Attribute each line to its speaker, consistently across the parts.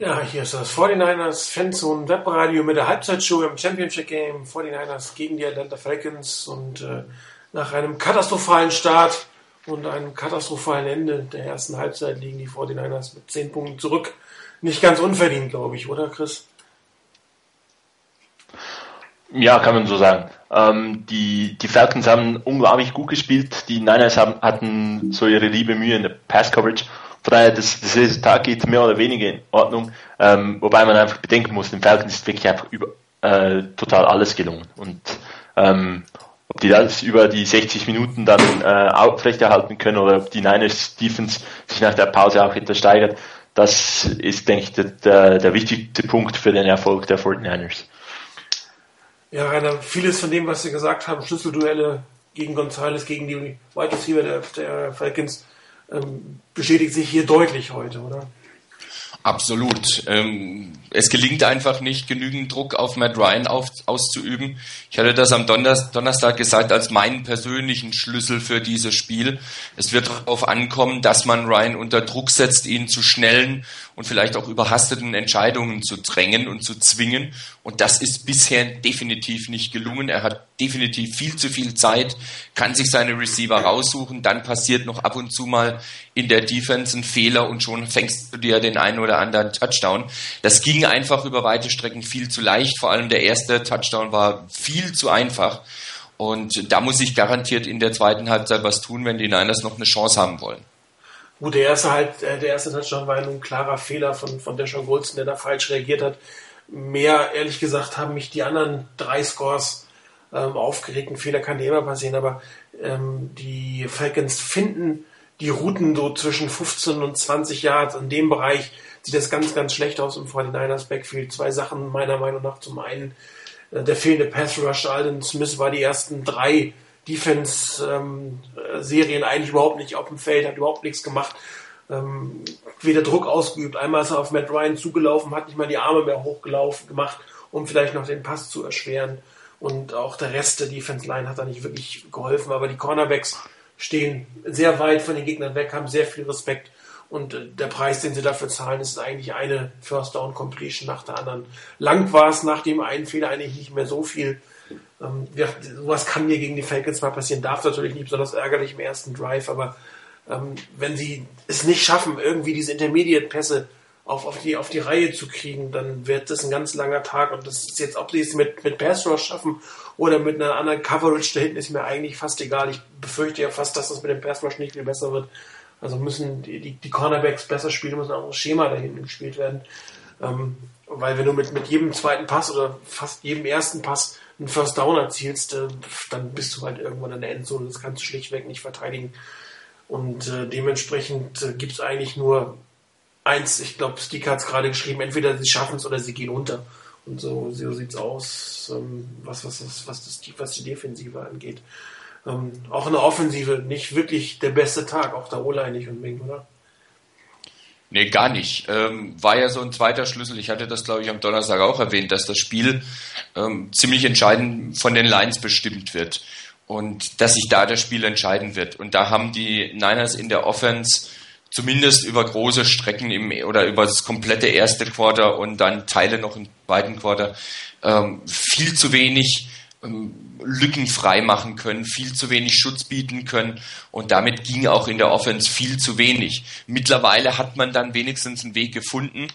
Speaker 1: Ja, hier ist das 49ers Fanzone Webradio mit der Halbzeitshow im Championship Game. 49ers gegen die Atlanta Falcons und äh, nach einem katastrophalen Start und einem katastrophalen Ende der ersten Halbzeit liegen die 49ers mit 10 Punkten zurück. Nicht ganz unverdient, glaube ich, oder Chris?
Speaker 2: Ja, kann man so sagen. Ähm, die, die Falcons haben unglaublich gut gespielt. Die Niners haben, hatten so ihre liebe Mühe in der Pass Coverage von daher, das, das Resultat geht mehr oder weniger in Ordnung. Ähm, wobei man einfach bedenken muss, den Falcons ist wirklich einfach über, äh, total alles gelungen. Und ähm, ob die das über die 60 Minuten dann äh, aufrechterhalten können oder ob die Niners Defense sich nach der Pause auch etwas steigert, das ist, denke ich, der, der wichtigste Punkt für den Erfolg der 49ers.
Speaker 1: Ja, Rainer, vieles von dem, was Sie gesagt haben, Schlüsselduelle gegen Gonzales, gegen die Wide Receiver der, der Falcons, ähm, beschädigt sich hier deutlich heute, oder?
Speaker 3: Absolut. Ähm, es gelingt einfach nicht, genügend Druck auf Matt Ryan auf, auszuüben. Ich hatte das am Donnerstag gesagt als meinen persönlichen Schlüssel für dieses Spiel. Es wird darauf ankommen, dass man Ryan unter Druck setzt, ihn zu schnellen und vielleicht auch überhasteten Entscheidungen zu drängen und zu zwingen. Und das ist bisher definitiv nicht gelungen. Er hat definitiv viel zu viel Zeit, kann sich seine Receiver raussuchen. Dann passiert noch ab und zu mal in der Defense ein Fehler und schon fängst du dir den einen oder anderen Touchdown. Das ging einfach über weite Strecken viel zu leicht. Vor allem der erste Touchdown war viel zu einfach. Und da muss ich garantiert in der zweiten Halbzeit was tun, wenn die Niners noch eine Chance haben wollen.
Speaker 1: Gut, der erste halt, äh, der erste Touchdown war ein klarer Fehler von, von Deshaun Goldston, der da falsch reagiert hat. Mehr, ehrlich gesagt, haben mich die anderen drei Scores ähm, aufgeregt. Ein Fehler kann dir immer passieren, aber ähm, die Falcons finden die Routen so zwischen 15 und 20 Yards. In dem Bereich sieht das ganz, ganz schlecht aus im 49ers Backfield. Zwei Sachen meiner Meinung nach. Zum einen äh, der fehlende Pass Rush. Alden Smith war die ersten drei Defense-Serien ähm, eigentlich überhaupt nicht auf dem Feld, hat überhaupt nichts gemacht. Ähm, weder Druck ausgeübt. Einmal ist er auf Matt Ryan zugelaufen, hat nicht mal die Arme mehr hochgelaufen gemacht, um vielleicht noch den Pass zu erschweren. Und auch der Rest der Defense Line hat da nicht wirklich geholfen. Aber die Cornerbacks stehen sehr weit von den Gegnern weg, haben sehr viel Respekt. Und äh, der Preis, den sie dafür zahlen, ist eigentlich eine First Down Completion nach der anderen. Lang war es nach dem einen Fehler eigentlich nicht mehr so viel. Ähm, ja, sowas kann mir gegen die Falcons mal passieren, darf natürlich nicht besonders ärgerlich im ersten Drive, aber ähm, wenn sie es nicht schaffen, irgendwie diese Intermediate-Pässe auf, auf, die, auf die Reihe zu kriegen, dann wird das ein ganz langer Tag und das ist jetzt, ob sie es mit, mit Pass Rush schaffen oder mit einer anderen Coverage da hinten, ist mir eigentlich fast egal. Ich befürchte ja fast, dass das mit dem Pass Rush nicht viel besser wird. Also müssen die, die, die Cornerbacks besser spielen, müssen auch ein Schema da hinten gespielt werden. Ähm, weil wenn du mit, mit jedem zweiten Pass oder fast jedem ersten Pass einen First Down erzielst, äh, dann bist du halt irgendwann in der Endzone. Das kannst du schlichtweg nicht verteidigen. Und äh, dementsprechend äh, gibt es eigentlich nur eins, ich glaube, Stick hat es gerade geschrieben, entweder sie schaffen es oder sie gehen unter. Und so, so sieht es aus, ähm, was, was, was, was, das, was die Defensive angeht. Ähm, auch in der Offensive nicht wirklich der beste Tag, auch der O-Line nicht unbedingt, oder?
Speaker 3: Nee, gar nicht. Ähm, war ja so ein zweiter Schlüssel. Ich hatte das, glaube ich, am Donnerstag auch erwähnt, dass das Spiel ähm, ziemlich entscheidend von den Lines bestimmt wird. Und dass sich da das Spiel entscheiden wird. Und da haben die Niners in der Offense zumindest über große Strecken im, oder über das komplette erste Quarter und dann Teile noch im zweiten Quarter ähm, viel zu wenig Lücken frei machen können, viel zu wenig Schutz bieten können und damit ging auch in der Offense viel zu wenig. Mittlerweile hat man dann wenigstens einen Weg gefunden,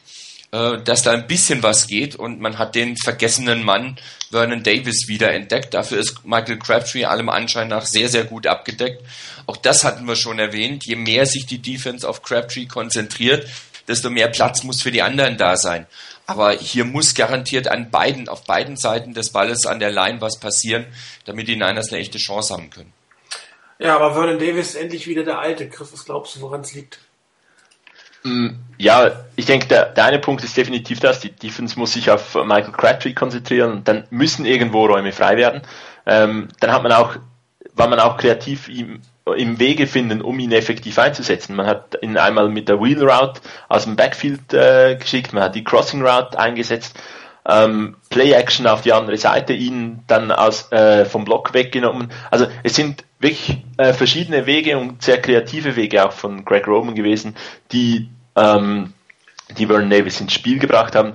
Speaker 3: äh, dass da ein bisschen was geht und man hat den vergessenen Mann Vernon Davis wieder entdeckt. Dafür ist Michael Crabtree allem Anschein nach sehr, sehr gut abgedeckt. Auch das hatten wir schon erwähnt. Je mehr sich die Defense auf Crabtree konzentriert, desto mehr Platz muss für die anderen da sein. Aber hier muss garantiert an beiden, auf beiden Seiten des Balles an der Line was passieren, damit die Niners eine echte Chance haben können.
Speaker 1: Ja, aber Vernon Davis ist endlich wieder der Alte. Chris, was glaubst du, woran es liegt?
Speaker 2: Mm, ja, ich denke, der, der eine Punkt ist definitiv das. Die Defense muss sich auf Michael Crabtree konzentrieren und dann müssen irgendwo Räume frei werden. Ähm, dann hat man auch, war man auch kreativ ihm im Wege finden, um ihn effektiv einzusetzen. Man hat ihn einmal mit der Wheel Route aus dem Backfield äh, geschickt, man hat die Crossing Route eingesetzt, ähm, Play Action auf die andere Seite, ihn dann aus, äh, vom Block weggenommen. Also es sind wirklich äh, verschiedene Wege und sehr kreative Wege auch von Greg Roman gewesen, die ähm, die Vernon Davis ins Spiel gebracht haben.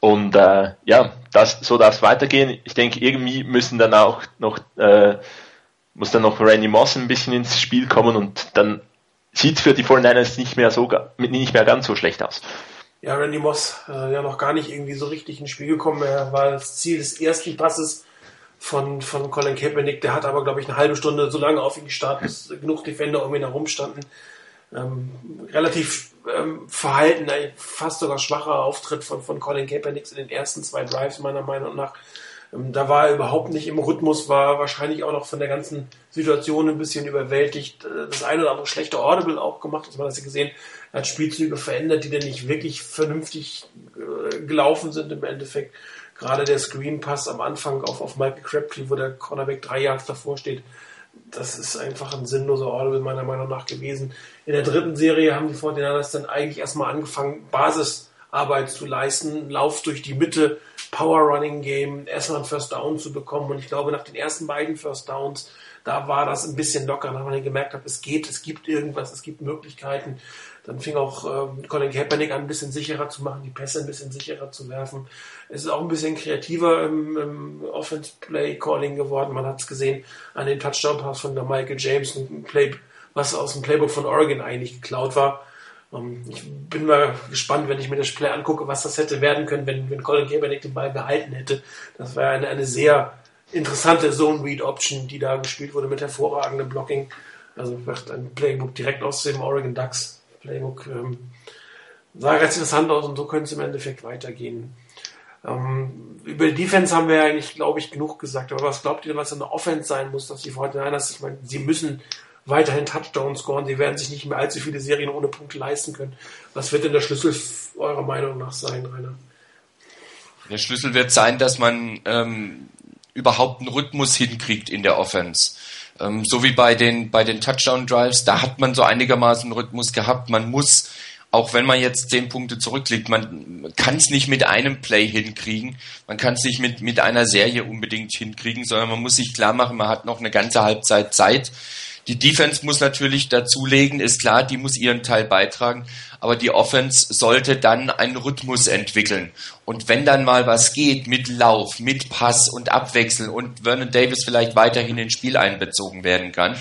Speaker 2: Und äh, ja, das, so darf es weitergehen. Ich denke, irgendwie müssen dann auch noch, äh, muss dann noch Randy Moss ein bisschen ins Spiel kommen und dann sieht es für die 49ers nicht mehr so nicht mehr ganz so schlecht aus.
Speaker 1: Ja, Randy Moss äh, ja noch gar nicht irgendwie so richtig ins Spiel gekommen. Er war das Ziel des ersten Passes von, von Colin Kaepernick. Der hat aber, glaube ich, eine halbe Stunde so lange auf ihn gestartet, bis genug Defender um ihn herum standen. Ähm, relativ ähm, verhalten, fast sogar schwacher Auftritt von, von Colin Kaepernick in den ersten zwei Drives, meiner Meinung nach. Ähm, da war er überhaupt nicht im Rhythmus, war wahrscheinlich auch noch von der ganzen Situation ein bisschen überwältigt. Äh, das eine oder andere schlechte Audible auch gemacht, das man ja gesehen. Er hat Spielzüge verändert, die dann nicht wirklich vernünftig äh, gelaufen sind im Endeffekt. Gerade der Screen Pass am Anfang auf, auf Michael Crabtree, wo der Cornerback drei Yards davor steht, das ist einfach ein sinnloser Audible meiner Meinung nach gewesen. In der dritten Serie haben die 49ers dann eigentlich erstmal angefangen, Basisarbeit zu leisten, Lauf durch die Mitte, Power Running Game, erstmal ein First Down zu bekommen. Und ich glaube, nach den ersten beiden First Downs, da war das ein bisschen locker, nachdem man gemerkt hat, es geht, es gibt irgendwas, es gibt Möglichkeiten. Dann fing auch ähm, Colin Kaepernick an, ein bisschen sicherer zu machen, die Pässe ein bisschen sicherer zu werfen. Es ist auch ein bisschen kreativer im, im Offense-Play-Calling geworden. Man hat es gesehen an den Touchdown-Pass von der Michael James, ein Play, was aus dem Playbook von Oregon eigentlich geklaut war. Ähm, ich bin mal gespannt, wenn ich mir das Play angucke, was das hätte werden können, wenn, wenn Colin Kaepernick den Ball gehalten hätte. Das wäre eine, eine sehr interessante Zone-Read-Option, die da gespielt wurde mit hervorragendem Blocking. Also ein Playbook direkt aus dem Oregon Ducks Playbook ähm, sah ganz interessant aus und so könnte es im Endeffekt weitergehen. Ähm, über Defense haben wir eigentlich, glaube ich, genug gesagt. Aber was glaubt ihr, was eine Offense sein muss, dass die 49ers, ich meine, sie müssen weiterhin Touchdowns scoren, sie werden sich nicht mehr allzu viele Serien ohne Punkte leisten können. Was wird denn der Schlüssel eurer Meinung nach sein, Rainer?
Speaker 3: Der Schlüssel wird sein, dass man ähm, überhaupt einen Rhythmus hinkriegt in der Offense. Ähm, so wie bei den, bei den Touchdown-Drives, da hat man so einigermaßen Rhythmus gehabt. Man muss, auch wenn man jetzt zehn Punkte zurückliegt, man kann es nicht mit einem Play hinkriegen. Man kann es nicht mit, mit einer Serie unbedingt hinkriegen, sondern man muss sich klar machen, man hat noch eine ganze Halbzeit Zeit. Die Defense muss natürlich dazulegen, ist klar, die muss ihren Teil beitragen, aber die Offense sollte dann einen Rhythmus entwickeln. Und wenn dann mal was geht mit Lauf, mit Pass und Abwechseln und Vernon Davis vielleicht weiterhin ins Spiel einbezogen werden kann,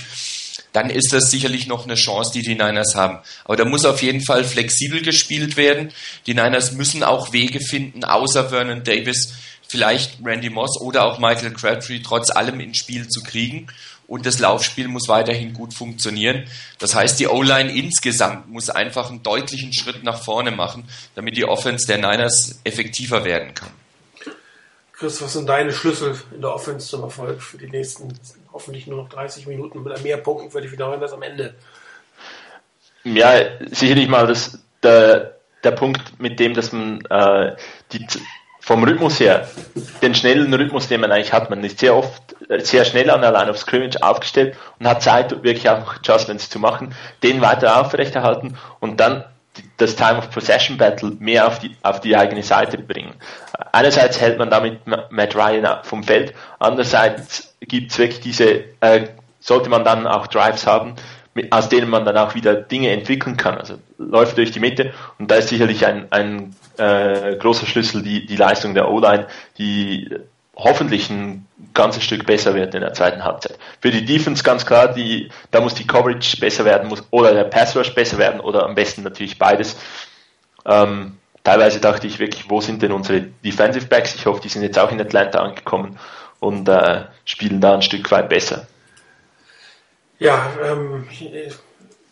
Speaker 3: dann ist das sicherlich noch eine Chance, die die Niners haben. Aber da muss auf jeden Fall flexibel gespielt werden. Die Niners müssen auch Wege finden, außer Vernon Davis, vielleicht Randy Moss oder auch Michael Crabtree trotz allem ins Spiel zu kriegen und das Laufspiel muss weiterhin gut funktionieren. Das heißt, die O-Line insgesamt muss einfach einen deutlichen Schritt nach vorne machen, damit die Offense der Niners effektiver werden kann.
Speaker 1: Chris, was sind deine Schlüssel in der Offense zum Erfolg für die nächsten hoffentlich nur noch 30 Minuten mit mehr Punkten für die Niners am Ende?
Speaker 2: Ja, sicherlich mal das, der, der Punkt mit dem, dass man äh, die vom Rhythmus her, den schnellen Rhythmus, den man eigentlich hat, man ist sehr oft äh, sehr schnell an der Line of Scrimmage aufgestellt und hat Zeit, wirklich auch Adjustments zu machen, den weiter aufrechterhalten und dann das Time of Possession Battle mehr auf die, auf die eigene Seite bringen. Einerseits hält man damit Matt Ryan vom Feld, andererseits gibt es wirklich diese, äh, sollte man dann auch Drives haben, aus denen man dann auch wieder Dinge entwickeln kann. Also läuft durch die Mitte und da ist sicherlich ein, ein äh, großer Schlüssel die, die Leistung der O-Line, die hoffentlich ein ganzes Stück besser wird in der zweiten Halbzeit. Für die Defense ganz klar, die, da muss die Coverage besser werden, muss, oder der Pass Rush besser werden, oder am besten natürlich beides. Ähm, teilweise dachte ich wirklich, wo sind denn unsere Defensive Backs? Ich hoffe, die sind jetzt auch in Atlanta angekommen und äh, spielen da ein Stück weit besser.
Speaker 1: Ja, ähm,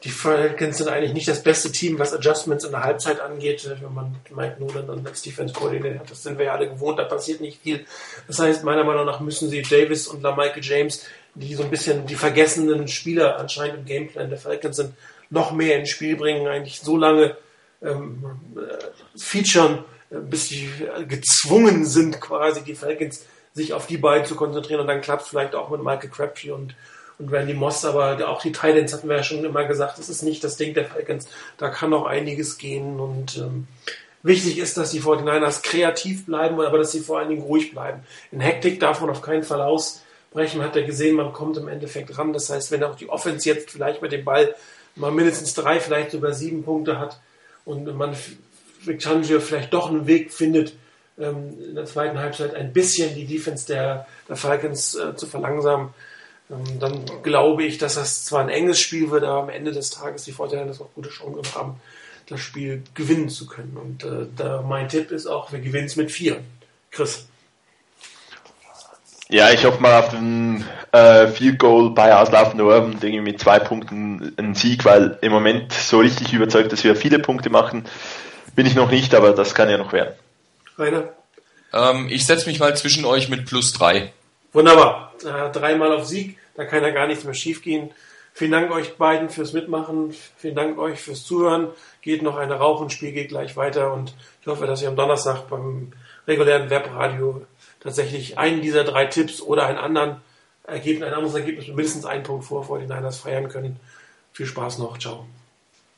Speaker 1: die Falcons sind eigentlich nicht das beste Team, was Adjustments in der Halbzeit angeht. Wenn man Mike Nolan dann als Defense Coordinator hat, das sind wir ja alle gewohnt, da passiert nicht viel. Das heißt, meiner Meinung nach müssen sie Davis und Michael James, die so ein bisschen die vergessenen Spieler anscheinend im Gameplan der Falcons sind, noch mehr ins Spiel bringen, eigentlich so lange ähm, äh, featuren, äh, bis sie gezwungen sind, quasi die Falcons sich auf die beiden zu konzentrieren und dann klappt es vielleicht auch mit Michael Crabtree und und Randy Moss, aber auch die Titans hatten wir ja schon immer gesagt, das ist nicht das Ding der Falcons, da kann noch einiges gehen und ähm, wichtig ist, dass die 49ers kreativ bleiben, aber dass sie vor allen Dingen ruhig bleiben. In Hektik darf man auf keinen Fall ausbrechen, man hat ja gesehen, man kommt im Endeffekt ran, das heißt, wenn auch die Offense jetzt vielleicht mit dem Ball mal mindestens drei, vielleicht sogar sieben Punkte hat und man Vic Fangio vielleicht doch einen Weg findet, ähm, in der zweiten Halbzeit ein bisschen die Defense der, der Falcons äh, zu verlangsamen, dann glaube ich, dass das zwar ein enges Spiel wird, aber am Ende des Tages die Vorteile auch gute Chancen haben, das Spiel gewinnen zu können. Und äh, da mein Tipp ist auch, wir gewinnen es mit vier. Chris.
Speaker 2: Ja, ich hoffe mal auf den äh, Field Goal bei auslaufender Urban, denke ich mit zwei Punkten einen Sieg, weil im Moment so richtig überzeugt, dass wir viele Punkte machen, bin ich noch nicht, aber das kann ja noch werden.
Speaker 1: Rainer?
Speaker 3: Ähm, ich setze mich mal zwischen euch mit plus drei.
Speaker 1: Wunderbar. Äh, dreimal auf Sieg, da kann ja gar nichts mehr schiefgehen. Vielen Dank euch beiden fürs Mitmachen. Vielen Dank euch fürs Zuhören. Geht noch eine Rauch Spiel geht gleich weiter und ich hoffe, dass ihr am Donnerstag beim regulären Webradio tatsächlich einen dieser drei Tipps oder einen anderen Ergebnis, ein anderes Ergebnis mit mindestens einen Punkt vor vor den Niners feiern können. Viel Spaß noch. Ciao.